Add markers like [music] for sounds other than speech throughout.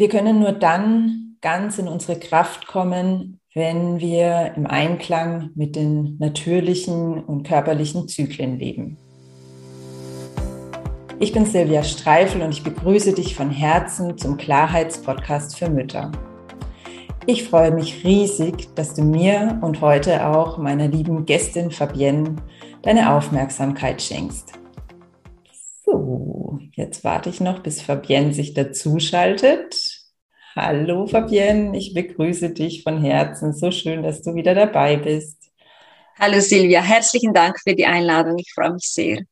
Wir können nur dann ganz in unsere Kraft kommen, wenn wir im Einklang mit den natürlichen und körperlichen Zyklen leben. Ich bin Silvia Streifel und ich begrüße dich von Herzen zum Klarheitspodcast für Mütter. Ich freue mich riesig, dass du mir und heute auch meiner lieben Gästin Fabienne deine Aufmerksamkeit schenkst. So, jetzt warte ich noch, bis Fabienne sich dazuschaltet. Hallo Fabienne, ich begrüße dich von Herzen. So schön, dass du wieder dabei bist. Hallo Silvia, herzlichen Dank für die Einladung. Ich freue mich sehr.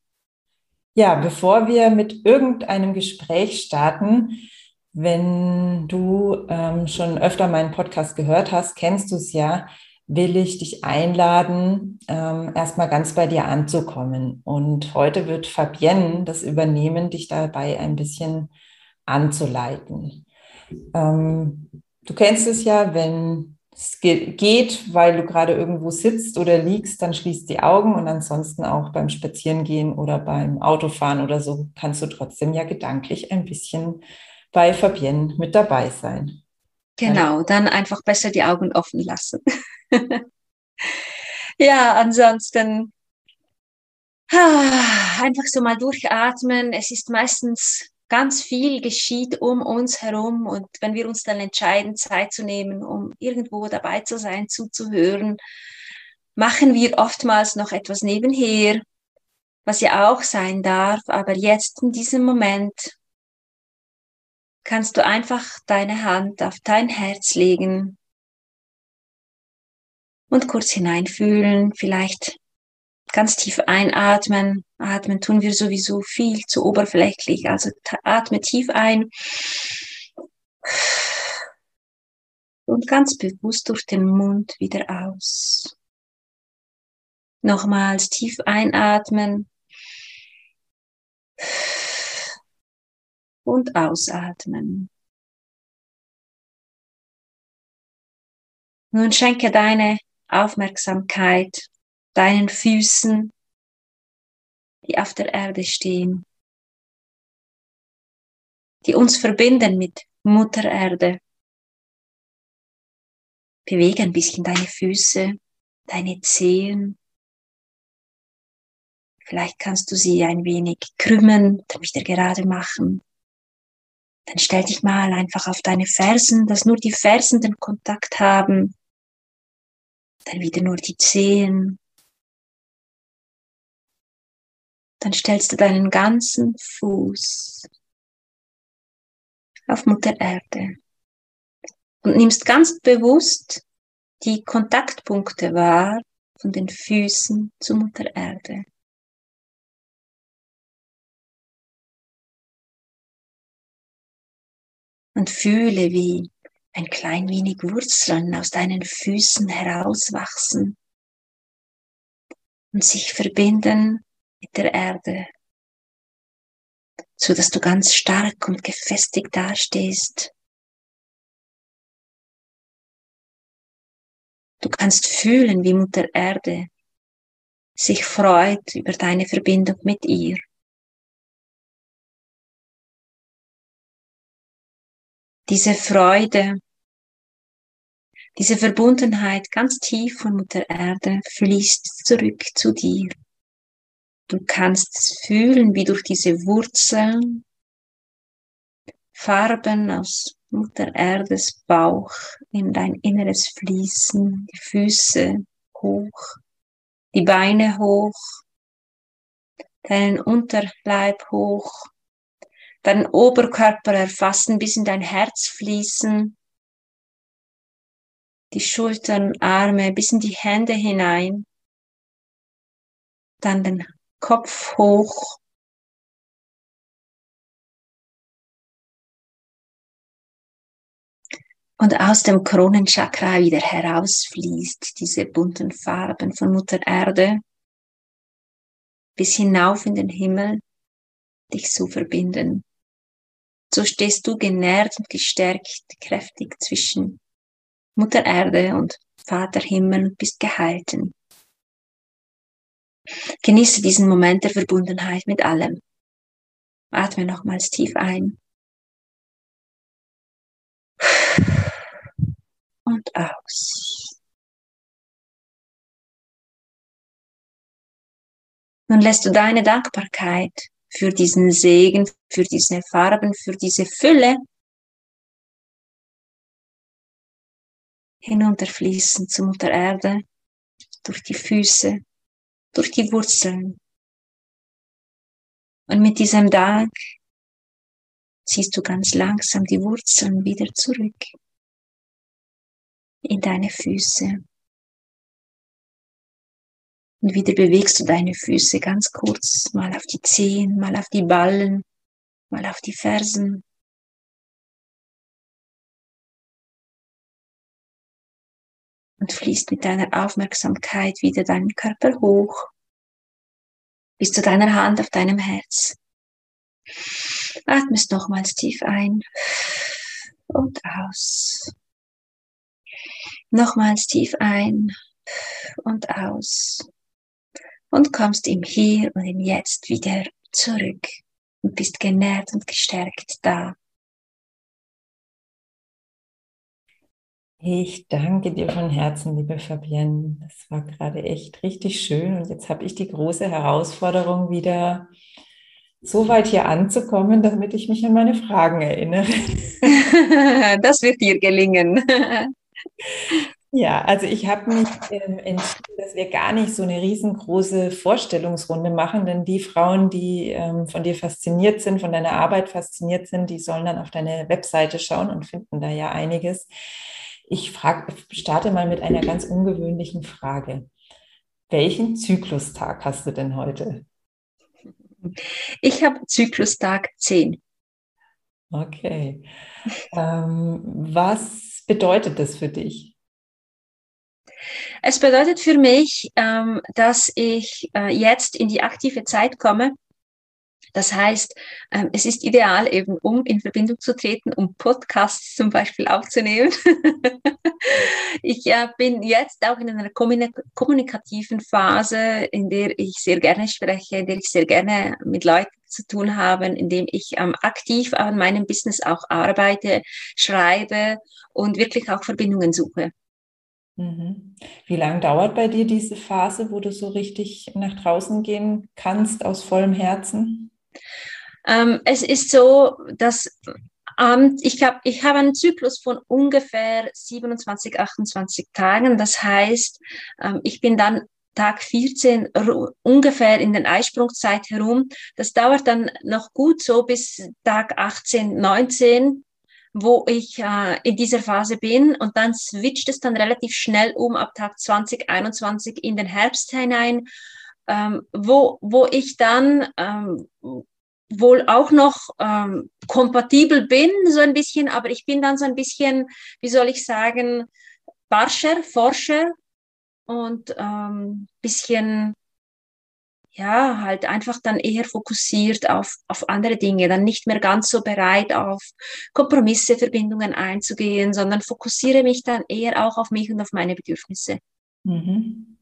Ja, bevor wir mit irgendeinem Gespräch starten, wenn du ähm, schon öfter meinen Podcast gehört hast, kennst du es ja, will ich dich einladen, ähm, erstmal ganz bei dir anzukommen. Und heute wird Fabienne das übernehmen, dich dabei ein bisschen anzuleiten. Ähm, du kennst es ja, wenn es geht, weil du gerade irgendwo sitzt oder liegst, dann schließt die Augen und ansonsten auch beim Spazierengehen oder beim Autofahren oder so kannst du trotzdem ja gedanklich ein bisschen bei Fabienne mit dabei sein. Genau, dann einfach besser die Augen offen lassen. [laughs] ja, ansonsten ah, einfach so mal durchatmen. Es ist meistens ganz viel geschieht um uns herum und wenn wir uns dann entscheiden, Zeit zu nehmen, um irgendwo dabei zu sein, zuzuhören, machen wir oftmals noch etwas nebenher, was ja auch sein darf, aber jetzt in diesem Moment kannst du einfach deine Hand auf dein Herz legen und kurz hineinfühlen, vielleicht ganz tief einatmen. Atmen tun wir sowieso viel zu oberflächlich. Also atme tief ein und ganz bewusst durch den Mund wieder aus. Nochmals tief einatmen und ausatmen. Nun schenke deine Aufmerksamkeit deinen Füßen, die auf der Erde stehen, die uns verbinden mit Mutter Erde. Bewege ein bisschen deine Füße, deine Zehen. Vielleicht kannst du sie ein wenig krümmen, dann wieder gerade machen. Dann stell dich mal einfach auf deine Fersen, dass nur die Fersen den Kontakt haben. Dann wieder nur die Zehen. Dann stellst du deinen ganzen Fuß auf Mutter Erde und nimmst ganz bewusst die Kontaktpunkte wahr von den Füßen zu Mutter Erde. Und fühle, wie ein klein wenig Wurzeln aus deinen Füßen herauswachsen und sich verbinden mit der Erde, so dass du ganz stark und gefestigt dastehst. Du kannst fühlen, wie Mutter Erde sich freut über deine Verbindung mit ihr. Diese Freude, diese Verbundenheit ganz tief von Mutter Erde fließt zurück zu dir. Du kannst fühlen, wie durch diese Wurzeln Farben aus Mutter Erdes Bauch in dein Inneres fließen, die Füße hoch, die Beine hoch, deinen Unterleib hoch, deinen Oberkörper erfassen, bis in dein Herz fließen, die Schultern, Arme bis in die Hände hinein, dann den Kopf hoch. Und aus dem Kronenchakra wieder herausfließt diese bunten Farben von Mutter Erde bis hinauf in den Himmel, dich zu verbinden. So stehst du genährt und gestärkt, kräftig zwischen Mutter Erde und Vater Himmel und bist gehalten. Genieße diesen Moment der Verbundenheit mit allem. Atme nochmals tief ein und aus. Nun lässt du deine Dankbarkeit für diesen Segen, für diese Farben, für diese Fülle hinunterfließen zu Mutter Erde, durch die Füße, durch die Wurzeln. Und mit diesem Dank ziehst du ganz langsam die Wurzeln wieder zurück in deine Füße. Und wieder bewegst du deine Füße ganz kurz, mal auf die Zehen, mal auf die Ballen, mal auf die Fersen. Und fließt mit deiner Aufmerksamkeit wieder deinen Körper hoch, bis zu deiner Hand auf deinem Herz. Atmest nochmals tief ein und aus. Nochmals tief ein und aus. Und kommst im Hier und im Jetzt wieder zurück und bist genährt und gestärkt da. Ich danke dir von Herzen, liebe Fabienne. Das war gerade echt richtig schön. Und jetzt habe ich die große Herausforderung, wieder so weit hier anzukommen, damit ich mich an meine Fragen erinnere. [laughs] Das wird dir gelingen. [laughs] Ja, also ich habe mich ähm, entschieden, dass wir gar nicht so eine riesengroße Vorstellungsrunde machen, denn die Frauen, die ähm, von dir fasziniert sind, von deiner Arbeit fasziniert sind, die sollen dann auf deine Webseite schauen und finden da ja einiges. Ich frag, starte mal mit einer ganz ungewöhnlichen Frage. Welchen Zyklustag hast du denn heute? Ich habe Zyklustag 10. Okay. Ähm, was bedeutet das für dich? Es bedeutet für mich, ähm, dass ich äh, jetzt in die aktive Zeit komme. Das heißt, ähm, es ist ideal eben, um in Verbindung zu treten, um Podcasts zum Beispiel aufzunehmen. [laughs] ich äh, bin jetzt auch in einer kommunikativen Phase, in der ich sehr gerne spreche, in der ich sehr gerne mit Leuten zu tun habe, in dem ich ähm, aktiv an meinem Business auch arbeite, schreibe und wirklich auch Verbindungen suche. Mhm. Wie lange dauert bei dir diese Phase, wo du so richtig nach draußen gehen kannst aus vollem Herzen? Ähm, es ist so, dass ähm, ich habe ich hab einen Zyklus von ungefähr 27, 28 Tagen. Das heißt, ähm, ich bin dann Tag 14 ungefähr in den Eisprungzeit herum. Das dauert dann noch gut so bis Tag 18, 19 wo ich äh, in dieser Phase bin und dann switcht es dann relativ schnell um ab Tag 2021 in den Herbst hinein, ähm, wo, wo ich dann ähm, wohl auch noch ähm, kompatibel bin, so ein bisschen, aber ich bin dann so ein bisschen, wie soll ich sagen, Barscher, Forscher und ähm, bisschen ja, halt einfach dann eher fokussiert auf, auf andere Dinge, dann nicht mehr ganz so bereit auf Kompromisse, Verbindungen einzugehen, sondern fokussiere mich dann eher auch auf mich und auf meine Bedürfnisse. Mhm.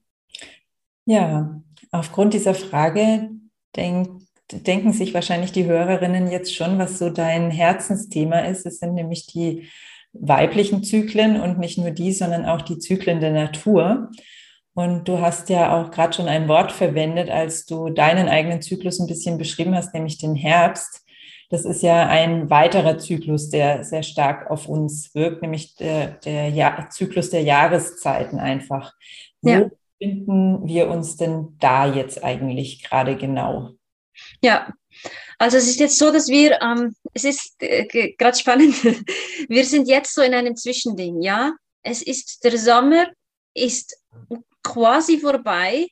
Ja, aufgrund dieser Frage denk, denken sich wahrscheinlich die Hörerinnen jetzt schon, was so dein Herzensthema ist. Es sind nämlich die weiblichen Zyklen und nicht nur die, sondern auch die Zyklen der Natur. Und du hast ja auch gerade schon ein Wort verwendet, als du deinen eigenen Zyklus ein bisschen beschrieben hast, nämlich den Herbst. Das ist ja ein weiterer Zyklus, der sehr stark auf uns wirkt, nämlich der, der ja Zyklus der Jahreszeiten einfach. Wo ja. Finden wir uns denn da jetzt eigentlich gerade genau? Ja, also es ist jetzt so, dass wir, ähm, es ist äh, gerade spannend, [laughs] wir sind jetzt so in einem Zwischending, ja. Es ist der Sommer, ist quasi vorbei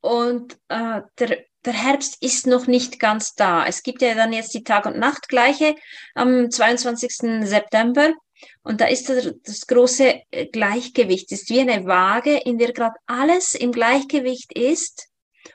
und äh, der, der Herbst ist noch nicht ganz da. Es gibt ja dann jetzt die Tag- und Nachtgleiche am 22. September. Und da ist das, das große äh, Gleichgewicht. Es ist wie eine Waage, in der gerade alles im Gleichgewicht ist.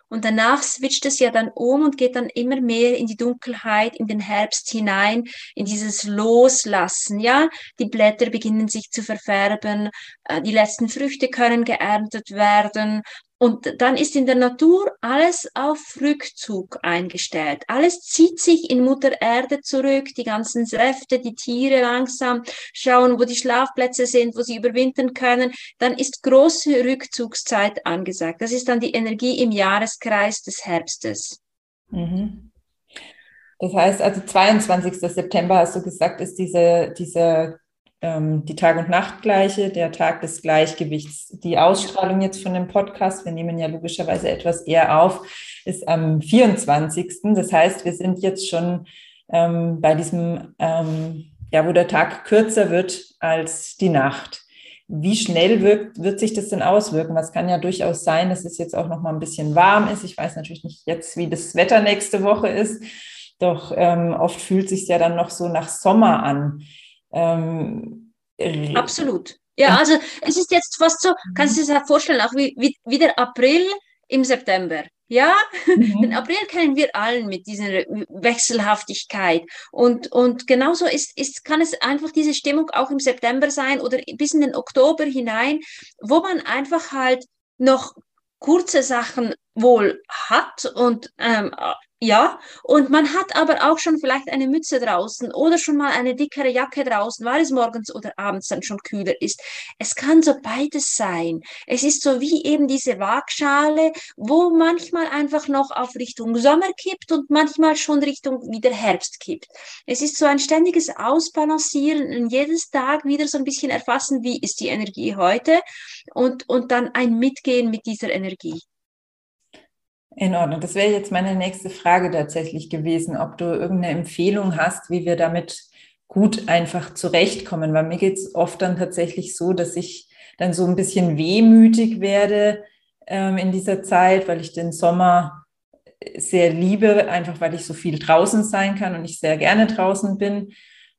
Und danach switcht es ja dann um und geht dann immer mehr in die Dunkelheit, in den Herbst hinein, in dieses Loslassen. Ja, die Blätter beginnen sich zu verfärben, äh, die letzten Früchte können geerntet werden, Und dann ist in der Natur alles auf Rückzug eingestellt. Alles zieht sich in Mutter Erde zurück, die ganzen Säfte, die Tiere langsam schauen, wo die Schlafplätze sind, wo sie überwintern können. Dann ist große Rückzugszeit angesagt. Das ist dann die Energie im Jahreskreis des Herbstes. Mhm. Das heißt also 22. September hast du gesagt, ist diese, diese ähm, die Tag- und Nachtgleiche, der Tag des Gleichgewichts. Die Ausstrahlung jetzt von dem Podcast, wir nehmen ja logischerweise etwas eher auf, ist am 24. Das heißt, wir sind jetzt schon ähm, bei diesem, ähm, ja, wo der Tag kürzer wird als die Nacht. Wie schnell wirkt, wird sich das denn auswirken? Was kann ja durchaus sein, dass es jetzt auch noch mal ein bisschen warm ist. Ich weiß natürlich nicht jetzt, wie das Wetter nächste Woche ist, doch ähm, oft fühlt sich ja dann noch so nach Sommer an. Ähm, Absolut. Ja, also es ist jetzt fast so, kannst du dir das vorstellen, auch wie, wie, wie der April im September. Ja, mhm. den April kennen wir allen mit dieser Wechselhaftigkeit. Und, und genauso ist, ist, kann es einfach diese Stimmung auch im September sein oder bis in den Oktober hinein, wo man einfach halt noch kurze Sachen wohl hat und ähm, ja, und man hat aber auch schon vielleicht eine Mütze draußen oder schon mal eine dickere Jacke draußen, weil es morgens oder abends dann schon kühler ist. Es kann so beides sein. Es ist so wie eben diese Waagschale, wo manchmal einfach noch auf Richtung Sommer kippt und manchmal schon Richtung wieder Herbst kippt. Es ist so ein ständiges Ausbalancieren und jedes Tag wieder so ein bisschen erfassen, wie ist die Energie heute und, und dann ein Mitgehen mit dieser Energie. In Ordnung. Das wäre jetzt meine nächste Frage tatsächlich gewesen, ob du irgendeine Empfehlung hast, wie wir damit gut einfach zurechtkommen. Weil mir geht es oft dann tatsächlich so, dass ich dann so ein bisschen wehmütig werde ähm, in dieser Zeit, weil ich den Sommer sehr liebe, einfach weil ich so viel draußen sein kann und ich sehr gerne draußen bin.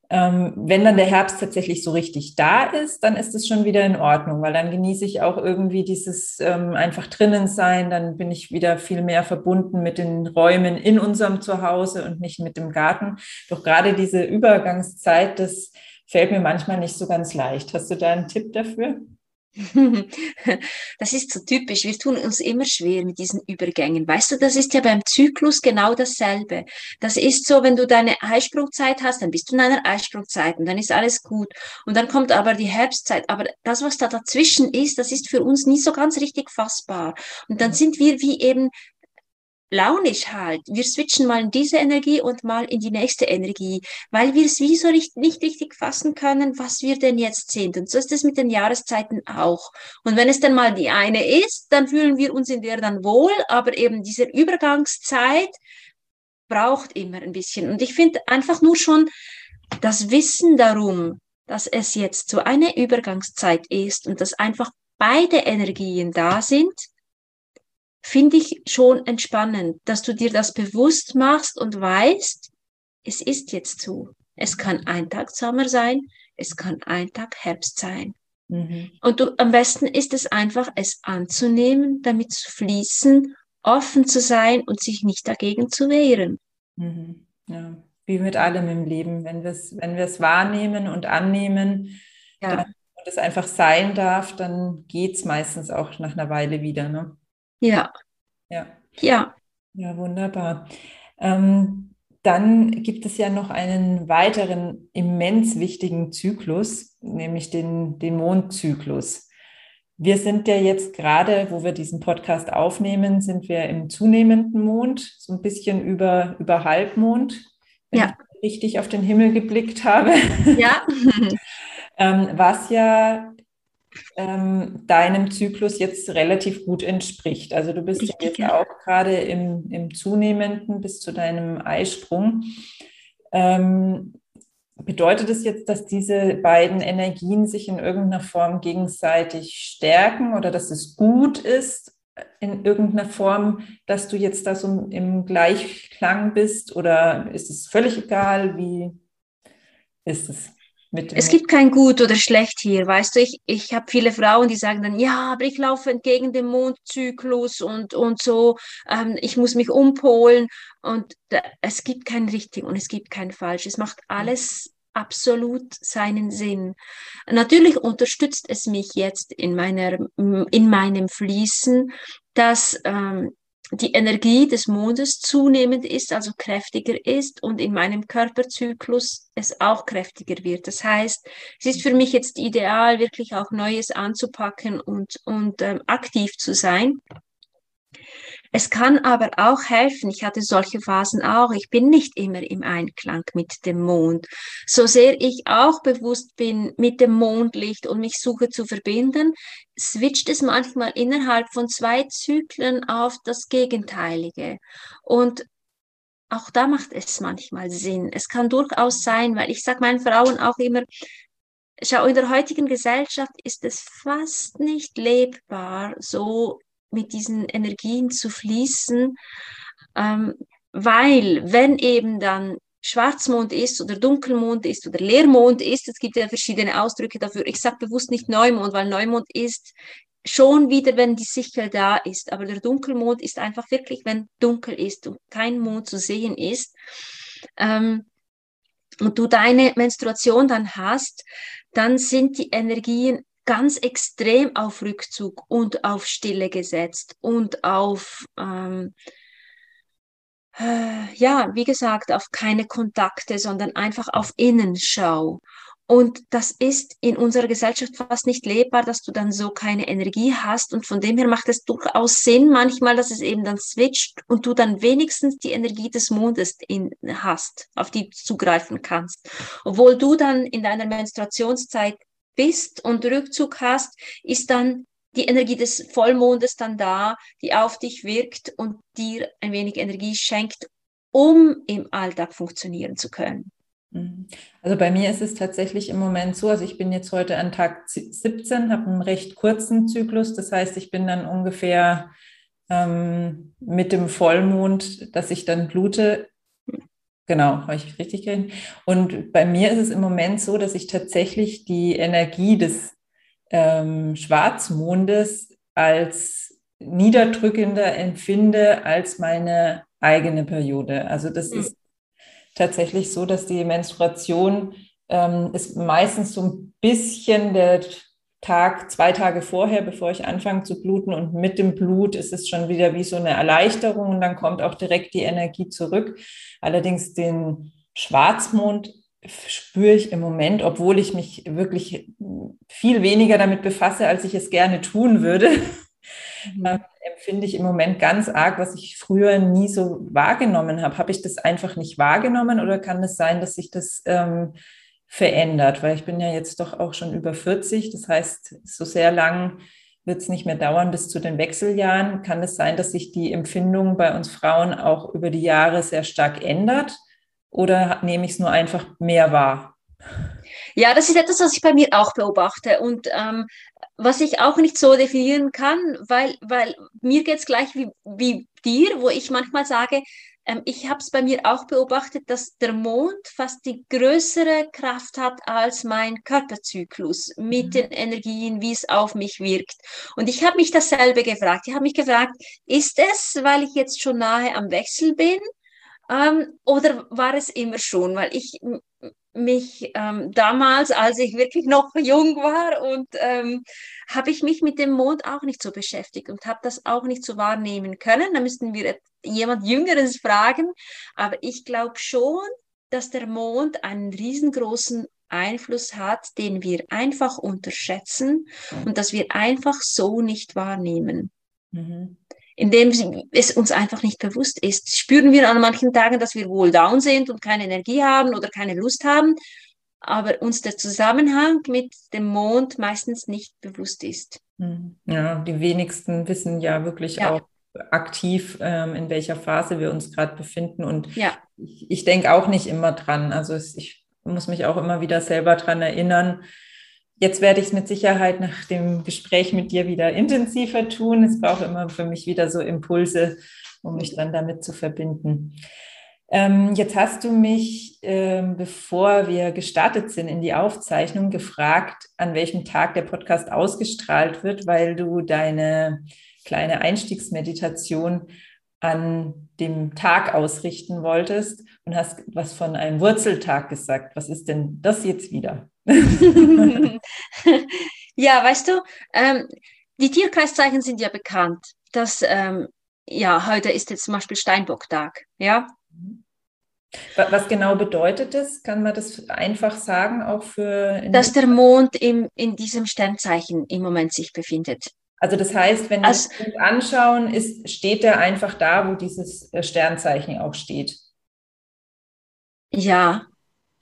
Ähm, wenn dann der Herbst tatsächlich so richtig da ist, dann ist es schon wieder in Ordnung, weil dann genieße ich auch irgendwie dieses ähm, einfach drinnen sein, dann bin ich wieder viel mehr verbunden mit den Räumen in unserem Zuhause und nicht mit dem Garten. Doch gerade diese Übergangszeit, das fällt mir manchmal nicht so ganz leicht. Hast du da einen Tipp dafür? [laughs] Das ist so typisch. Wir tun uns immer schwer mit diesen Übergängen. Weißt du, das ist ja beim Zyklus genau dasselbe. Das ist so, wenn du deine Eisprungzeit hast, dann bist du in einer Eisprungzeit und dann ist alles gut. Und dann kommt aber die Herbstzeit. Aber das, was da dazwischen ist, das ist für uns nie so ganz richtig fassbar. Und dann sind wir wie eben launisch halt. Wir switchen mal in diese Energie und mal in die nächste Energie, weil wir es wie so nicht, nicht richtig fassen können, was wir denn jetzt sind. Und so ist es mit den Jahreszeiten auch. Und wenn es dann mal die eine ist, dann fühlen wir uns in der dann wohl, aber eben diese Übergangszeit braucht immer ein bisschen. Und ich finde einfach nur schon das Wissen darum, dass es jetzt so eine Übergangszeit ist und dass einfach beide Energien da sind, finde ich schon entspannend, dass du dir das bewusst machst und weißt, es ist jetzt so. Es kann ein Tag Sommer sein, es kann ein Tag Herbst sein. Mhm. Und du, am besten ist es einfach, es anzunehmen, damit zu fließen, offen zu sein und sich nicht dagegen zu wehren. Mhm. Ja, wie mit allem im Leben. Wenn wir es wenn wahrnehmen und annehmen ja. dann, und es einfach sein darf, dann geht es meistens auch nach einer Weile wieder. Ne? Ja. Ja. Ja. Ja, wunderbar. Ähm, dann gibt es ja noch einen weiteren immens wichtigen Zyklus, nämlich den, den Mondzyklus. Wir sind ja jetzt gerade, wo wir diesen Podcast aufnehmen, sind wir im zunehmenden Mond, so ein bisschen über, über Halbmond, wenn ja. ich richtig auf den Himmel geblickt habe. Ja. [laughs] ähm, was ja ähm, deinem Zyklus jetzt relativ gut entspricht. Also du bist Richtig, jetzt ja. auch gerade im, im zunehmenden bis zu deinem Eisprung. Ähm, bedeutet es das jetzt, dass diese beiden Energien sich in irgendeiner Form gegenseitig stärken oder dass es gut ist, in irgendeiner Form, dass du jetzt da so im Gleichklang bist oder ist es völlig egal? Wie ist es? Es gibt kein Gut oder Schlecht hier, weißt du. Ich, ich habe viele Frauen, die sagen dann, ja, aber ich laufe entgegen dem Mondzyklus und, und so, ähm, ich muss mich umpolen. Und da, es gibt kein richtig und es gibt kein falsch. Es macht alles absolut seinen Sinn. Natürlich unterstützt es mich jetzt in, meiner, in meinem Fließen, dass ähm, die Energie des Mondes zunehmend ist, also kräftiger ist und in meinem Körperzyklus es auch kräftiger wird. Das heißt, es ist für mich jetzt ideal, wirklich auch Neues anzupacken und, und ähm, aktiv zu sein. Es kann aber auch helfen, ich hatte solche Phasen auch, ich bin nicht immer im Einklang mit dem Mond. So sehr ich auch bewusst bin mit dem Mondlicht und mich suche zu verbinden, switcht es manchmal innerhalb von zwei Zyklen auf das Gegenteilige. Und auch da macht es manchmal Sinn. Es kann durchaus sein, weil ich sage meinen Frauen auch immer, schau, in der heutigen Gesellschaft ist es fast nicht lebbar, so mit diesen Energien zu fließen, ähm, weil wenn eben dann Schwarzmond ist oder Dunkelmond ist oder Leermond ist, es gibt ja verschiedene Ausdrücke dafür. Ich sage bewusst nicht Neumond, weil Neumond ist schon wieder, wenn die Sichel da ist. Aber der Dunkelmond ist einfach wirklich, wenn dunkel ist und kein Mond zu sehen ist. Ähm, und du deine Menstruation dann hast, dann sind die Energien ganz extrem auf Rückzug und auf Stille gesetzt und auf, ähm, äh, ja, wie gesagt, auf keine Kontakte, sondern einfach auf Innenschau. Und das ist in unserer Gesellschaft fast nicht lebbar, dass du dann so keine Energie hast. Und von dem her macht es durchaus Sinn manchmal, dass es eben dann switcht und du dann wenigstens die Energie des Mondes in, hast, auf die du zugreifen kannst. Obwohl du dann in deiner Menstruationszeit bist und Rückzug hast, ist dann die Energie des Vollmondes dann da, die auf dich wirkt und dir ein wenig Energie schenkt, um im Alltag funktionieren zu können. Mhm. Also bei mir ist es tatsächlich im Moment so, also ich bin jetzt heute an Tag 17, habe einen recht kurzen Zyklus, das heißt, ich bin dann ungefähr ähm, mit dem Vollmond, dass ich dann blute, Genau, habe ich richtig gesehen. Und bei mir ist es im Moment so, dass ich tatsächlich die Energie des ähm, Schwarzmondes als niederdrückender empfinde als meine eigene Periode. Also das mhm. ist tatsächlich so, dass die Menstruation ähm, ist meistens so ein bisschen der Tag, zwei Tage vorher, bevor ich anfange zu bluten. Und mit dem Blut ist es schon wieder wie so eine Erleichterung und dann kommt auch direkt die Energie zurück. Allerdings den Schwarzmond spüre ich im Moment, obwohl ich mich wirklich viel weniger damit befasse, als ich es gerne tun würde, mhm. Ähm, empfinde ich im Moment ganz arg, was ich früher nie so wahrgenommen habe. Habe ich das einfach nicht wahrgenommen oder kann es sein, dass ich das ähm, verändert, weil ich bin ja jetzt doch auch schon über 40. Das heißt, so sehr lang wird es nicht mehr dauern bis zu den Wechseljahren. Kann es sein, dass sich die Empfindung bei uns Frauen auch über die Jahre sehr stark ändert? Oder nehme ich es nur einfach mehr wahr? Ja, das ist etwas, was ich bei mir auch beobachte und ähm, was ich auch nicht so definieren kann, weil, weil mir geht es gleich wie, wie dir, wo ich manchmal sage, ich habe es bei mir auch beobachtet, dass der Mond fast die größere Kraft hat als mein Körperzyklus mit mhm. den Energien, wie es auf mich wirkt. Und ich habe mich dasselbe gefragt. Ich habe mich gefragt, ist es, weil ich jetzt schon nahe am Wechsel bin? Ähm, oder war es immer schon? Weil ich mich ähm, damals, als ich wirklich noch jung war und ähm, habe ich mich mit dem Mond auch nicht so beschäftigt und habe das auch nicht so wahrnehmen können. Da müssten wir jemand Jüngeres fragen. Aber ich glaube schon, dass der Mond einen riesengroßen Einfluss hat, den wir einfach unterschätzen und dass wir einfach so nicht wahrnehmen. Mhm indem es uns einfach nicht bewusst ist. Spüren wir an manchen Tagen, dass wir wohl down sind und keine Energie haben oder keine Lust haben, aber uns der Zusammenhang mit dem Mond meistens nicht bewusst ist. Hm. Ja, die wenigsten wissen ja wirklich ja. auch aktiv, ähm, in welcher Phase wir uns gerade befinden. Und ja. ich, ich denke auch nicht immer dran. Also es, ich muss mich auch immer wieder selber dran erinnern, Jetzt werde ich es mit Sicherheit nach dem Gespräch mit dir wieder intensiver tun. Es braucht immer für mich wieder so Impulse, um mich dann damit zu verbinden. Ähm, jetzt hast du mich, ähm, bevor wir gestartet sind in die Aufzeichnung, gefragt, an welchem Tag der Podcast ausgestrahlt wird, weil du deine kleine Einstiegsmeditation an dem Tag ausrichten wolltest und hast was von einem Wurzeltag gesagt. Was ist denn das jetzt wieder? [laughs] ja, weißt du, ähm, die Tierkreiszeichen sind ja bekannt. dass, ähm, ja, heute ist jetzt zum Beispiel Steinbocktag, ja. Was genau bedeutet das? Kann man das einfach sagen, auch für... Dass der Mond im, in diesem Sternzeichen im Moment sich befindet. Also das heißt, wenn wir also, das anschauen, ist, steht er einfach da, wo dieses äh, Sternzeichen auch steht. Ja,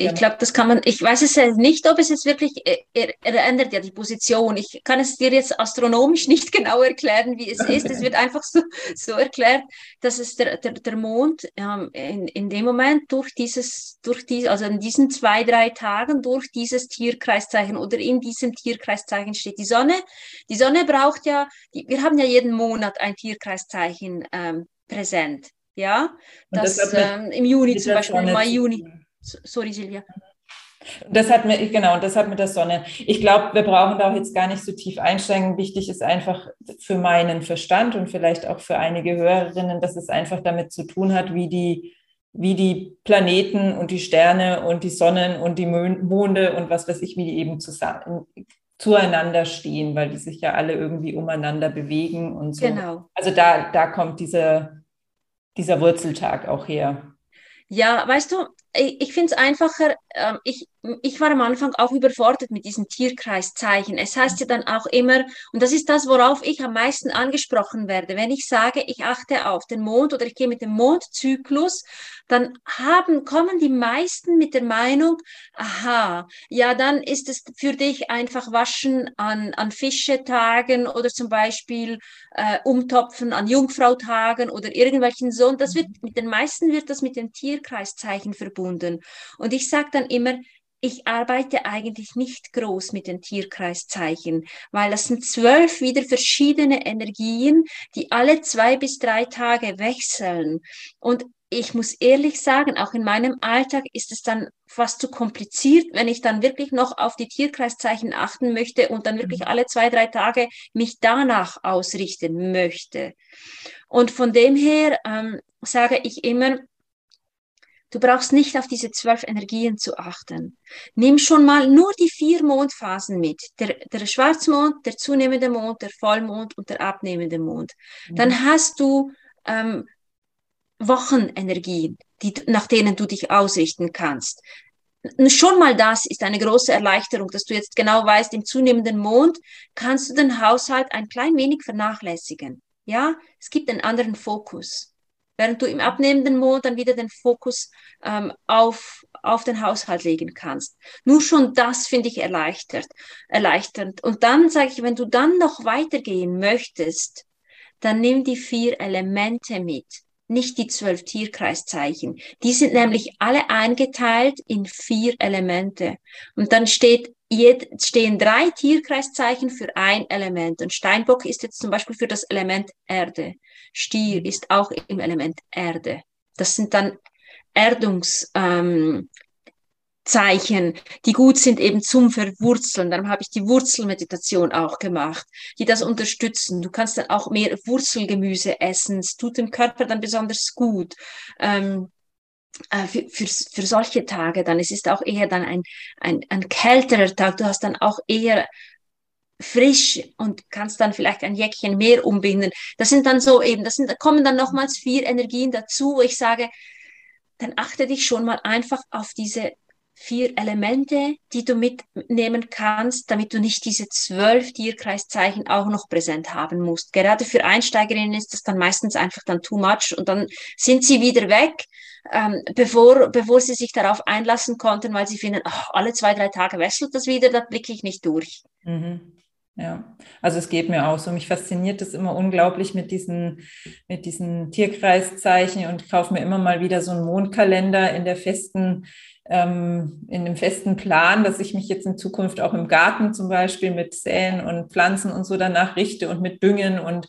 ich glaube, das kann man, ich weiß es nicht, ob es jetzt wirklich, äh, er, er, ändert ja die Position. Ich kann es dir jetzt astronomisch [laughs] nicht genau erklären, wie es ist. Es wird einfach so, so erklärt, dass es der, der, der Mond ähm, in, in dem Moment durch dieses, durch die, also in diesen zwei, drei Tagen durch dieses Tierkreiszeichen oder in diesem Tierkreiszeichen steht. Die Sonne, die Sonne braucht ja, die, wir haben ja jeden Monat ein Tierkreiszeichen ähm, präsent. Ja, das, das ähm, im Juni zum Beispiel, im Mai, Juni. Sorry, Silvia. Das hat mir, genau, das hat mit der Sonne. Ich glaube, wir brauchen da auch jetzt gar nicht so tief einsteigen. Wichtig ist einfach für meinen Verstand und vielleicht auch für einige Hörerinnen, dass es einfach damit zu tun hat, wie die, wie die Planeten und die Sterne und die Sonnen und die Monde und was weiß ich, wie die eben zusammen, zueinander stehen, weil die sich ja alle irgendwie umeinander bewegen und so. Genau. Also da, da kommt dieser, dieser Wurzeltag auch her. Ja, weißt du, ich, ich finde es einfacher, ähm, ich, ich war am Anfang auch überfordert mit diesen Tierkreiszeichen. Es heißt ja dann auch immer, und das ist das, worauf ich am meisten angesprochen werde, wenn ich sage, ich achte auf den Mond oder ich gehe mit dem Mondzyklus, dann haben, kommen die meisten mit der Meinung, aha, ja, dann ist es für dich einfach Waschen an, an Fischetagen oder zum Beispiel äh, Umtopfen an Jungfrautagen oder irgendwelchen so. Und das wird, mit den meisten wird das mit dem Tierkreiszeichen verbunden. Und ich sage dann immer, ich arbeite eigentlich nicht groß mit den Tierkreiszeichen, weil das sind zwölf wieder verschiedene Energien, die alle zwei bis drei Tage wechseln. Und ich muss ehrlich sagen, auch in meinem Alltag ist es dann fast zu kompliziert, wenn ich dann wirklich noch auf die Tierkreiszeichen achten möchte und dann wirklich mhm. alle zwei, drei Tage mich danach ausrichten möchte. Und von dem her ähm, sage ich immer, Du brauchst nicht auf diese zwölf Energien zu achten. Nimm schon mal nur die vier Mondphasen mit. Der, der Schwarzmond, der zunehmende Mond, der Vollmond und der abnehmende Mond. Mhm. Dann hast du ähm, Wochenenergien, die, nach denen du dich ausrichten kannst. Schon mal das ist eine große Erleichterung, dass du jetzt genau weißt, im zunehmenden Mond kannst du den Haushalt ein klein wenig vernachlässigen. Ja, es gibt einen anderen Fokus während du im abnehmenden Mond dann wieder den Fokus ähm, auf, auf den Haushalt legen kannst. Nur schon das finde ich erleichtert, erleichternd. Und dann sage ich, wenn du dann noch weitergehen möchtest, dann nimm die vier Elemente mit, nicht die zwölf Tierkreiszeichen. Die sind nämlich alle eingeteilt in vier Elemente. Und dann steht stehen drei Tierkreiszeichen für ein Element. Und Steinbock ist jetzt zum Beispiel für das Element Erde. Stier ist auch im Element Erde. Das sind dann Erdungszeichen, ähm, die gut sind eben zum Verwurzeln. Darum habe ich die Wurzelmeditation auch gemacht, die das unterstützen. Du kannst dann auch mehr Wurzelgemüse essen. Es tut dem Körper dann besonders gut. Ähm, äh, für, für, für solche Tage dann. Es ist auch eher dann ein, ein, ein kälterer Tag. Du hast dann auch eher frisch und kannst dann vielleicht ein Jäckchen mehr umbinden. Das sind dann so eben, das sind, da kommen dann nochmals vier Energien dazu, wo ich sage, dann achte dich schon mal einfach auf diese vier Elemente, die du mitnehmen kannst, damit du nicht diese zwölf Tierkreiszeichen auch noch präsent haben musst. Gerade für Einsteigerinnen ist das dann meistens einfach dann too much und dann sind sie wieder weg, ähm, bevor, bevor sie sich darauf einlassen konnten, weil sie finden, ach, alle zwei, drei Tage wechselt das wieder, da blicke ich nicht durch. Mhm. Ja, also es geht mir auch so. Mich fasziniert das immer unglaublich mit diesen, mit diesen Tierkreiszeichen und kaufe mir immer mal wieder so einen Mondkalender in der festen, ähm, in dem festen Plan, dass ich mich jetzt in Zukunft auch im Garten zum Beispiel mit Säen und Pflanzen und so danach richte und mit Düngen und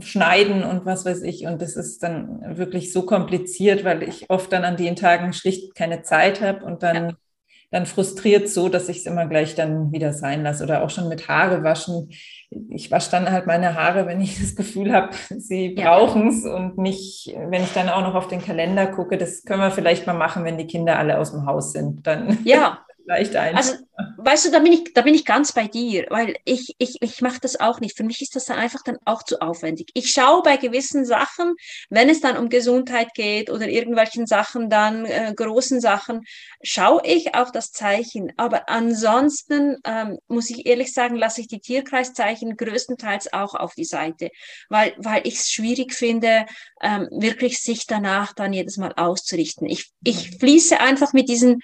Schneiden und was weiß ich. Und das ist dann wirklich so kompliziert, weil ich oft dann an den Tagen schlicht keine Zeit habe und dann ja dann frustriert so, dass ich es immer gleich dann wieder sein lasse. Oder auch schon mit Haare waschen. Ich wasche dann halt meine Haare, wenn ich [laughs] das Gefühl habe, sie ja. brauchen es und nicht, wenn ich dann auch noch auf den Kalender gucke. Das können wir vielleicht mal machen, wenn die Kinder alle aus dem Haus sind. Dann ja. [laughs] vielleicht ein. Also weißt du, da bin ich, da bin ich ganz bei dir, weil ich, ich, ich mache das auch nicht. Für mich ist das dann einfach dann auch zu aufwendig. Ich schaue bei gewissen Sachen, wenn es dann um Gesundheit geht oder irgendwelchen Sachen dann, äh, großen Sachen, schaue ich auf das Zeichen. Aber ansonsten ähm, muss ich ehrlich sagen, lasse ich die Tierkreiszeichen größtenteils auch auf die Seite, weil, weil ich es schwierig finde, ähm, wirklich sich danach dann jedes Mal auszurichten. Ich, ich fließe einfach mit diesen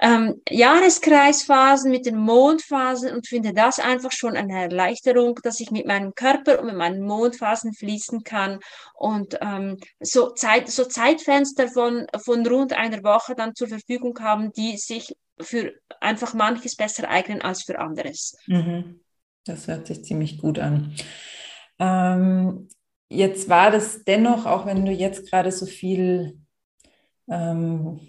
ähm, Jahreskreisphasen, mit den Mondphasen und finde das einfach schon eine Erleichterung, dass ich mit meinem Körper und mit meinen Mondphasen fließen kann und ähm, so, Zeit, so Zeitfenster von, von rund einer Woche dann zur Verfügung haben, die sich für einfach manches besser eignen als für anderes. Mhm. Das hört sich ziemlich gut an. Ähm, jetzt war das dennoch, auch wenn du jetzt gerade so viel ähm,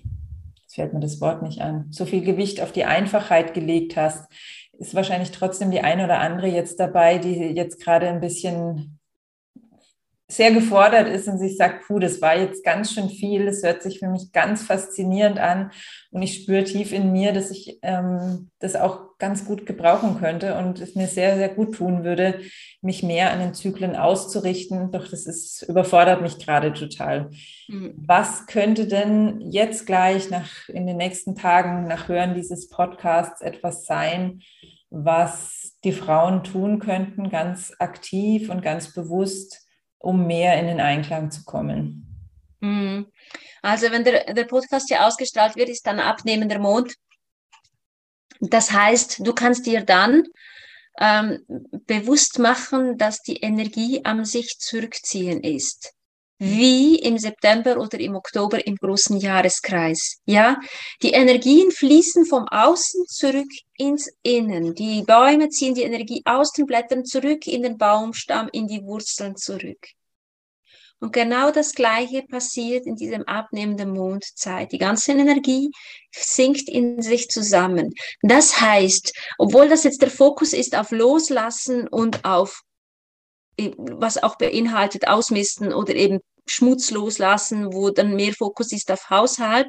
jetzt fällt mir das Wort nicht an, so viel Gewicht auf die Einfachheit gelegt hast, ist wahrscheinlich trotzdem die eine oder andere jetzt dabei, die jetzt gerade ein bisschen sehr gefordert ist und sich sagt, puh, das war jetzt ganz schön viel, das hört sich für mich ganz faszinierend an und ich spüre tief in mir, dass ich ähm, das auch ganz gut gebrauchen könnte und es mir sehr, sehr gut tun würde, mich mehr an den Zyklen auszurichten. Doch das ist, überfordert mich gerade total. Mhm. Was könnte denn jetzt gleich nach, in den nächsten Tagen nach Hören dieses Podcasts etwas sein, was die Frauen tun könnten, ganz aktiv und ganz bewusst, um mehr in den Einklang zu kommen. Mhm. Also wenn der, der Podcast ja ausgestrahlt wird, ist dann abnehmender Mond. Das heißt, du kannst dir dann ähm, bewusst machen, dass die Energie am sich zurückziehen ist. Wie im September oder im Oktober im großen Jahreskreis. Ja, die Energien fließen vom Außen zurück ins Innen. Die Bäume ziehen die Energie aus den Blättern zurück in den Baumstamm, in die Wurzeln zurück. Und genau das Gleiche passiert in diesem abnehmenden Mondzeit. Die ganze Energie sinkt in sich zusammen. Das heißt, obwohl das jetzt der Fokus ist auf Loslassen und auf was auch beinhaltet, ausmisten oder eben Schmutz loslassen, wo dann mehr Fokus ist auf Haushalt,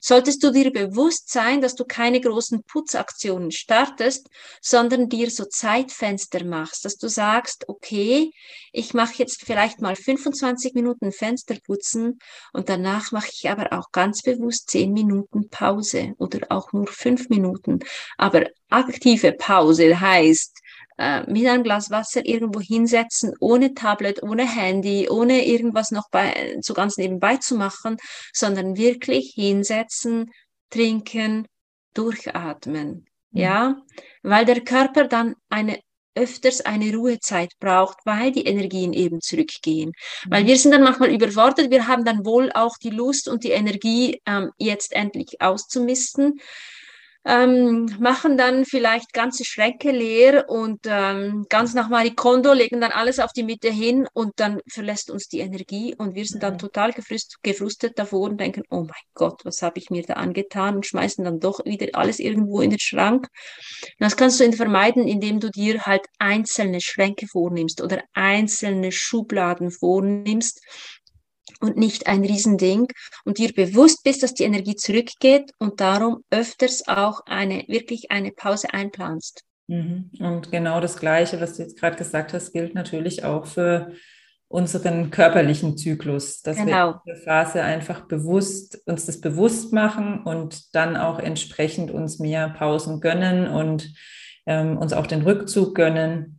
solltest du dir bewusst sein, dass du keine großen Putzaktionen startest, sondern dir so Zeitfenster machst, dass du sagst, okay, ich mache jetzt vielleicht mal 25 Minuten Fenster putzen und danach mache ich aber auch ganz bewusst 10 Minuten Pause oder auch nur 5 Minuten. Aber aktive Pause heißt, äh, mit einem Glas Wasser irgendwo hinsetzen, ohne Tablet, ohne Handy, ohne irgendwas noch bei, so ganz nebenbei zu machen, sondern wirklich hinsetzen, trinken, durchatmen. Mhm. Ja, weil der Körper dann eine öfters eine Ruhezeit braucht, weil die Energien eben zurückgehen. Mhm. Weil wir sind dann manchmal überfordert, wir haben dann wohl auch die Lust und die Energie, ähm, jetzt endlich auszumisten ähm, machen dann vielleicht ganze Schränke leer und ähm, ganz nach Marie Kondo legen dann alles auf die Mitte hin und dann verlässt uns die Energie und wir sind dann total gefrust, gefrustet davor und denken, oh mein Gott, was habe ich mir da angetan und schmeißen dann doch wieder alles irgendwo in den Schrank. das kannst du vermeiden, indem du dir halt einzelne Schränke vornimmst oder einzelne Schubladen vornimmst und nicht ein Riesending und dir bewusst bist, dass die Energie zurückgeht und darum öfters auch eine, wirklich eine Pause einplanst. Mhm. Und genau das Gleiche, was du jetzt gerade gesagt hast, gilt natürlich auch für unseren körperlichen Zyklus, dass genau. wir in der Phase einfach bewusst uns das bewusst machen und dann auch entsprechend uns mehr Pausen gönnen und ähm, uns auch den Rückzug gönnen.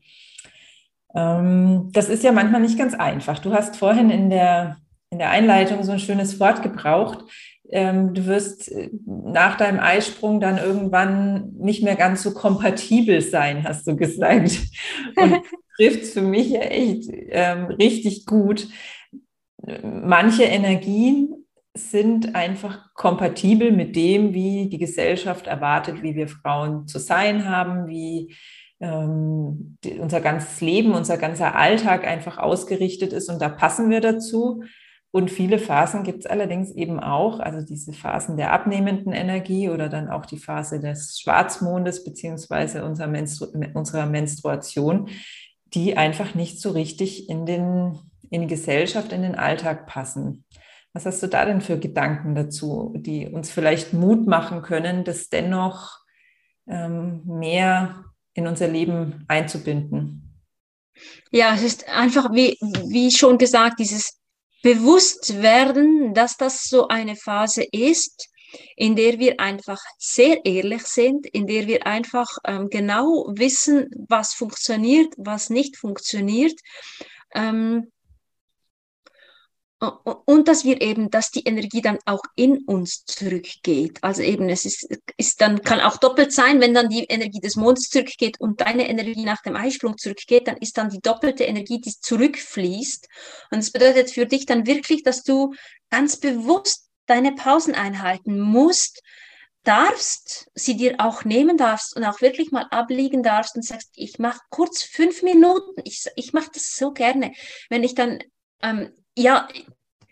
Ähm, das ist ja manchmal nicht ganz einfach. Du hast vorhin in der in der Einleitung so ein schönes Wort gebraucht. Ähm, du wirst äh, nach deinem Eisprung dann irgendwann nicht mehr ganz so kompatibel sein, hast du gesagt. [laughs] Und trifft es für mich ja echt ähm, richtig gut. Manche Energien sind einfach kompatibel mit dem, wie die Gesellschaft erwartet, wie wir Frauen zu sein haben, wie ähm, die, unser ganzes Leben, unser ganzer Alltag einfach ausgerichtet ist. Und da passen wir dazu. Und viele Phasen gibt es allerdings eben auch, also diese Phasen der abnehmenden Energie oder dann auch die Phase des Schwarzmondes beziehungsweise unserer, Menstru unserer Menstruation, die einfach nicht so richtig in, den, in die Gesellschaft, in den Alltag passen. Was hast du da denn für Gedanken dazu, die uns vielleicht Mut machen können, das dennoch ähm, mehr in unser Leben einzubinden. Ja, es ist einfach, wie, wie schon gesagt, dieses Bewusstwerden, dass das so eine Phase ist, in der wir einfach sehr ehrlich sind, in der wir einfach ähm, genau wissen, was funktioniert, was nicht funktioniert. Ähm, und dass wir eben, dass die Energie dann auch in uns zurückgeht. Also eben, es ist, ist dann, kann auch doppelt sein, wenn dann die Energie des Mondes zurückgeht und deine Energie nach dem Eisprung zurückgeht, dann ist dann die doppelte Energie, die zurückfließt. Und das bedeutet für dich dann wirklich, dass du ganz bewusst deine Pausen einhalten musst, darfst, sie dir auch nehmen darfst und auch wirklich mal abliegen darfst und sagst, ich mache kurz fünf Minuten, ich, ich mache das so gerne. Wenn ich dann ähm, ja,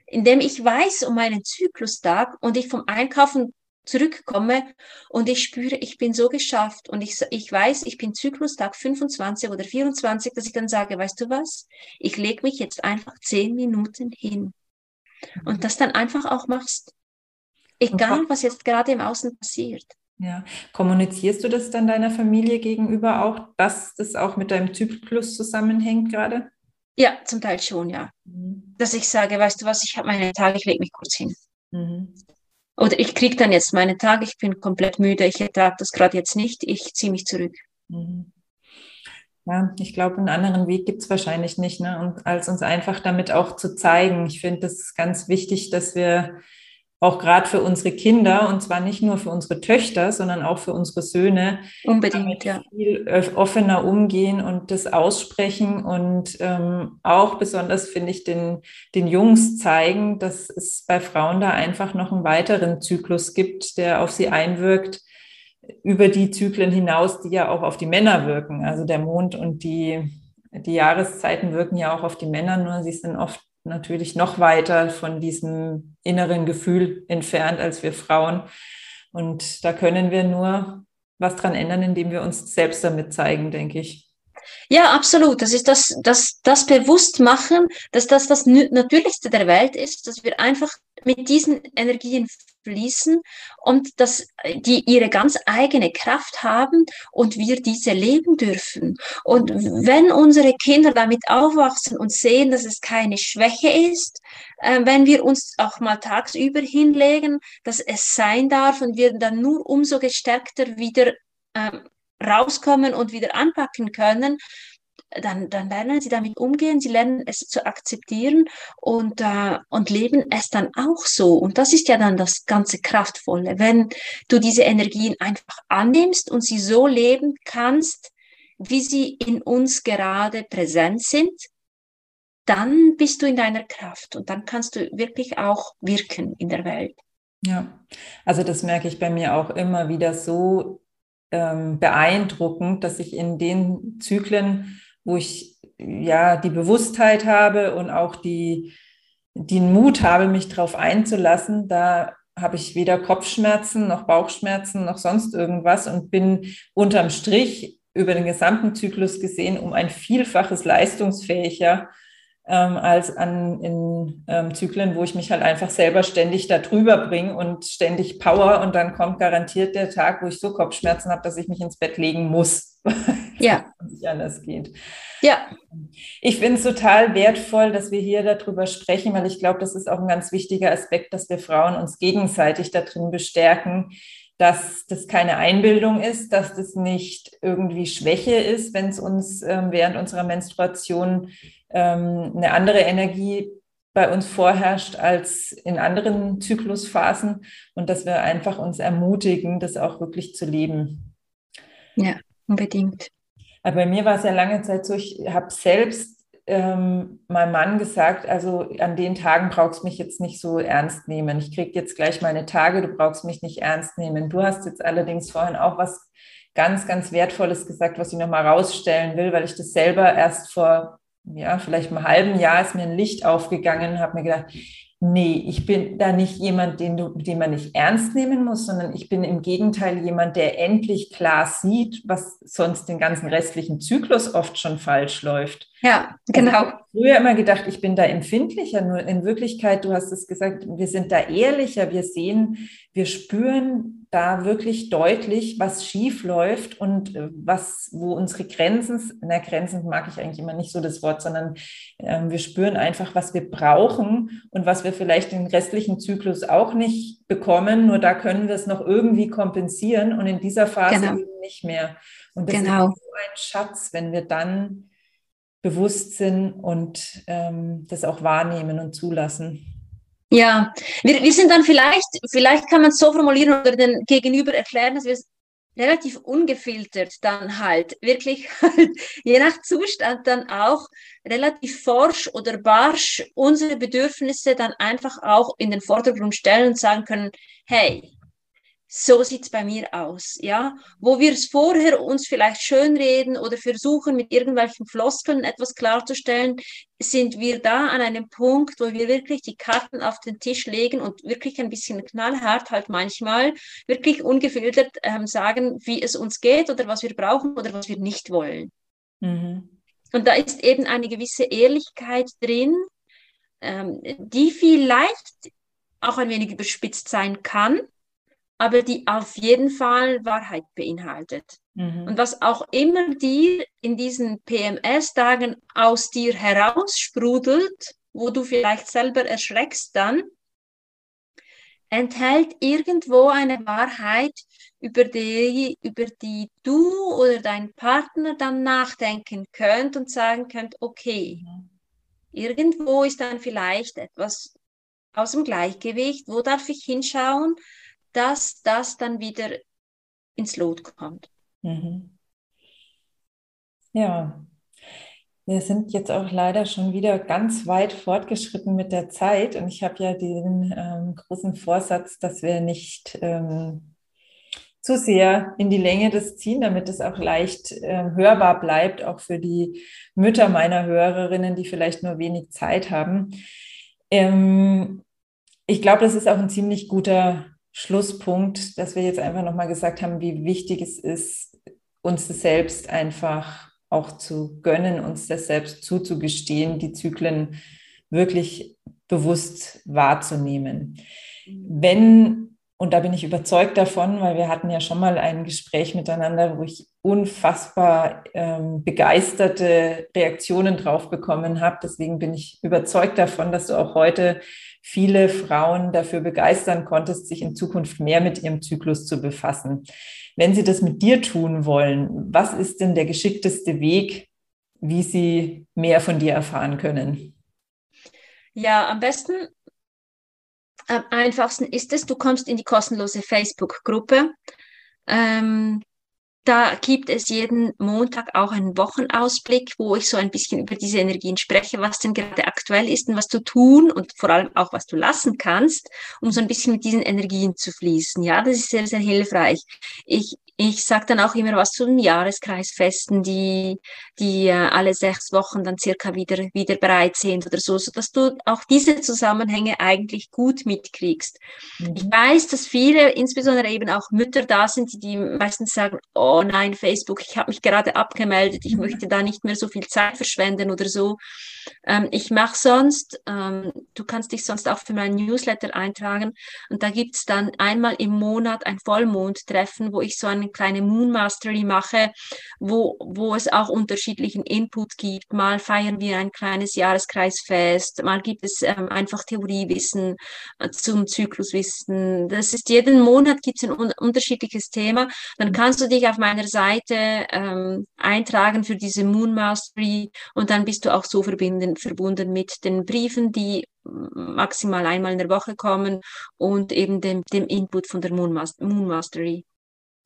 indem ich weiß um meinen Zyklustag und ich vom Einkaufen zurückkomme und ich spüre, ich bin so geschafft und ich, ich weiß, ich bin Zyklustag 25 oder 24, dass ich dann sage, weißt du was, ich lege mich jetzt einfach zehn Minuten hin und das dann einfach auch machst, egal was jetzt gerade im Außen passiert. Ja, kommunizierst du das dann deiner Familie gegenüber auch, dass das auch mit deinem Zyklus zusammenhängt gerade? Ja, zum Teil schon, ja. Mhm. Dass ich sage, weißt du was, ich habe meine Tage, ich lege mich kurz hin. Mhm. Oder ich kriege dann jetzt meine Tage, ich bin komplett müde, ich ertrage das gerade jetzt nicht, ich ziehe mich zurück. Mhm. Ja, ich glaube, einen anderen Weg gibt es wahrscheinlich nicht, ne? Und als uns einfach damit auch zu zeigen. Ich finde, das ist ganz wichtig, dass wir auch gerade für unsere Kinder und zwar nicht nur für unsere Töchter, sondern auch für unsere Söhne unbedingt ja viel offener umgehen und das aussprechen und ähm, auch besonders finde ich den den Jungs zeigen, dass es bei Frauen da einfach noch einen weiteren Zyklus gibt, der auf sie einwirkt über die Zyklen hinaus, die ja auch auf die Männer wirken. Also der Mond und die die Jahreszeiten wirken ja auch auf die Männer, nur sie sind oft natürlich noch weiter von diesem inneren Gefühl entfernt als wir Frauen. Und da können wir nur was dran ändern, indem wir uns selbst damit zeigen, denke ich. Ja, absolut. Das ist das, das, das Bewusstmachen, dass das das Natürlichste der Welt ist, dass wir einfach mit diesen Energien fließen und dass die ihre ganz eigene Kraft haben und wir diese leben dürfen. Und wenn unsere Kinder damit aufwachsen und sehen, dass es keine Schwäche ist, äh, wenn wir uns auch mal tagsüber hinlegen, dass es sein darf und wir dann nur umso gestärkter wieder ähm, rauskommen und wieder anpacken können, dann, dann lernen sie damit umgehen, sie lernen es zu akzeptieren und, äh, und leben es dann auch so. Und das ist ja dann das ganze Kraftvolle, wenn du diese Energien einfach annimmst und sie so leben kannst, wie sie in uns gerade präsent sind, dann bist du in deiner Kraft und dann kannst du wirklich auch wirken in der Welt. Ja, also das merke ich bei mir auch immer wieder so ähm, beeindruckend, dass ich in den Zyklen, wo ich ja die Bewusstheit habe und auch die, den Mut habe, mich darauf einzulassen, da habe ich weder Kopfschmerzen noch Bauchschmerzen noch sonst irgendwas und bin unterm Strich über den gesamten Zyklus gesehen um ein Vielfaches leistungsfähiger ähm, als an in ähm, Zyklen, wo ich mich halt einfach selber ständig da drüber bringe und ständig Power und dann kommt garantiert der Tag, wo ich so Kopfschmerzen habe, dass ich mich ins Bett legen muss. [laughs] Ja. nicht anders geht. Ja. Ich finde es total wertvoll, dass wir hier darüber sprechen, weil ich glaube, das ist auch ein ganz wichtiger Aspekt, dass wir Frauen uns gegenseitig da drin bestärken, dass das keine Einbildung ist, dass das nicht irgendwie Schwäche ist, wenn es uns ähm, während unserer Menstruation ähm, eine andere Energie bei uns vorherrscht als in anderen Zyklusphasen und dass wir einfach uns ermutigen, das auch wirklich zu leben. Ja, unbedingt. Aber bei mir war es ja lange Zeit so, ich habe selbst ähm, meinem Mann gesagt, also an den Tagen brauchst du mich jetzt nicht so ernst nehmen. Ich kriege jetzt gleich meine Tage, du brauchst mich nicht ernst nehmen. Du hast jetzt allerdings vorhin auch was ganz, ganz Wertvolles gesagt, was ich nochmal rausstellen will, weil ich das selber erst vor ja, vielleicht einem halben Jahr ist mir ein Licht aufgegangen und habe mir gedacht, nee, ich bin da nicht jemand, den, du, den man nicht ernst nehmen muss, sondern ich bin im Gegenteil jemand, der endlich klar sieht, was sonst den ganzen restlichen Zyklus oft schon falsch läuft. Ja, genau. Also früher immer gedacht, ich bin da empfindlicher, nur in Wirklichkeit, du hast es gesagt, wir sind da ehrlicher, wir sehen, wir spüren da wirklich deutlich, was schief läuft und äh, was, wo unsere Grenzen, na, Grenzen mag ich eigentlich immer nicht so das Wort, sondern äh, wir spüren einfach, was wir brauchen und was wir vielleicht den restlichen Zyklus auch nicht bekommen, nur da können wir es noch irgendwie kompensieren und in dieser Phase genau. eben nicht mehr. Und das genau. ist so ein Schatz, wenn wir dann bewusst sind und ähm, das auch wahrnehmen und zulassen. Ja, wir, wir sind dann vielleicht, vielleicht kann man es so formulieren oder den Gegenüber erklären, dass wir es relativ ungefiltert dann halt, wirklich [laughs] halt, je nach Zustand dann auch relativ forsch oder barsch unsere Bedürfnisse dann einfach auch in den Vordergrund stellen und sagen können, hey, so sieht's bei mir aus, ja, wo wir es vorher uns vielleicht schönreden oder versuchen mit irgendwelchen Floskeln etwas klarzustellen, sind wir da an einem Punkt, wo wir wirklich die Karten auf den Tisch legen und wirklich ein bisschen knallhart halt manchmal wirklich ungefiltert ähm, sagen, wie es uns geht oder was wir brauchen oder was wir nicht wollen. Mhm. Und da ist eben eine gewisse Ehrlichkeit drin, ähm, die vielleicht auch ein wenig überspitzt sein kann, aber die auf jeden Fall Wahrheit beinhaltet. Mhm. Und was auch immer dir in diesen PMS-Tagen aus dir heraussprudelt, wo du vielleicht selber erschreckst dann, enthält irgendwo eine Wahrheit, über die, über die du oder dein Partner dann nachdenken könnt und sagen könnt, okay, mhm. irgendwo ist dann vielleicht etwas aus dem Gleichgewicht, wo darf ich hinschauen, dass das dann wieder ins Lot kommt. Mhm. Ja, wir sind jetzt auch leider schon wieder ganz weit fortgeschritten mit der Zeit und ich habe ja den ähm, großen Vorsatz, dass wir nicht ähm, zu sehr in die Länge das ziehen, damit es auch leicht äh, hörbar bleibt, auch für die Mütter meiner Hörerinnen, die vielleicht nur wenig Zeit haben. Ähm, ich glaube, das ist auch ein ziemlich guter Schlusspunkt, dass wir jetzt einfach nochmal gesagt haben, wie wichtig es ist, uns das selbst einfach auch zu gönnen, uns das selbst zuzugestehen, die Zyklen wirklich bewusst wahrzunehmen. Wenn, und da bin ich überzeugt davon, weil wir hatten ja schon mal ein Gespräch miteinander, wo ich unfassbar ähm, begeisterte Reaktionen drauf bekommen habe. Deswegen bin ich überzeugt davon, dass du auch heute viele Frauen dafür begeistern konntest, sich in Zukunft mehr mit ihrem Zyklus zu befassen. Wenn sie das mit dir tun wollen, was ist denn der geschickteste Weg, wie sie mehr von dir erfahren können? Ja, am besten, am einfachsten ist es, du kommst in die kostenlose Facebook-Gruppe. Ähm, da gibt es jeden Montag auch einen Wochenausblick, wo ich so ein bisschen über diese Energien spreche, was denn gerade aktuell ist und was du tun und vor allem auch was du lassen kannst, um so ein bisschen mit diesen Energien zu fließen. Ja, das ist sehr, sehr hilfreich. Ich ich sage dann auch immer was zu den Jahreskreisfesten, die, die äh, alle sechs Wochen dann circa wieder, wieder bereit sind oder so, so dass du auch diese Zusammenhänge eigentlich gut mitkriegst. Mhm. Ich weiß, dass viele, insbesondere eben auch Mütter da sind, die, die meistens sagen, oh nein, Facebook, ich habe mich gerade abgemeldet, ich möchte da nicht mehr so viel Zeit verschwenden oder so. Ähm, ich mache sonst, ähm, du kannst dich sonst auch für meinen Newsletter eintragen und da gibt's dann einmal im Monat ein Vollmondtreffen, wo ich so ein eine kleine Moon Mastery mache, wo, wo es auch unterschiedlichen Input gibt. Mal feiern wir ein kleines Jahreskreisfest, mal gibt es ähm, einfach Theoriewissen äh, zum Zykluswissen. Das ist jeden Monat gibt es ein un unterschiedliches Thema. Dann kannst du dich auf meiner Seite ähm, eintragen für diese Moon Mastery und dann bist du auch so verbinden, verbunden mit den Briefen, die maximal einmal in der Woche kommen und eben dem, dem Input von der Moon, Mastery.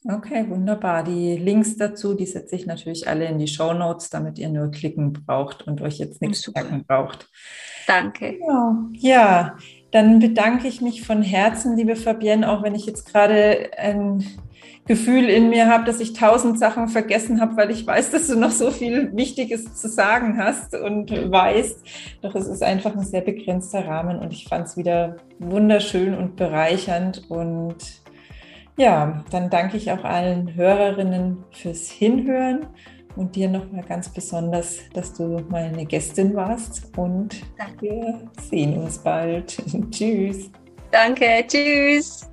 Okay, wunderbar. Die Links dazu, die setze ich natürlich alle in die Show Notes, damit ihr nur klicken braucht und euch jetzt nichts Super. merken braucht. Danke. Ja, ja, dann bedanke ich mich von Herzen, liebe Fabienne, auch wenn ich jetzt gerade ein Gefühl in mir habe, dass ich tausend Sachen vergessen habe, weil ich weiß, dass du noch so viel Wichtiges zu sagen hast und weißt. Doch es ist einfach ein sehr begrenzter Rahmen und ich fand es wieder wunderschön und bereichernd und ja, dann danke ich auch allen Hörerinnen fürs Hinhören und dir nochmal ganz besonders, dass du meine Gästin warst und Danke. wir sehen uns bald. [laughs] tschüss. Danke, tschüss.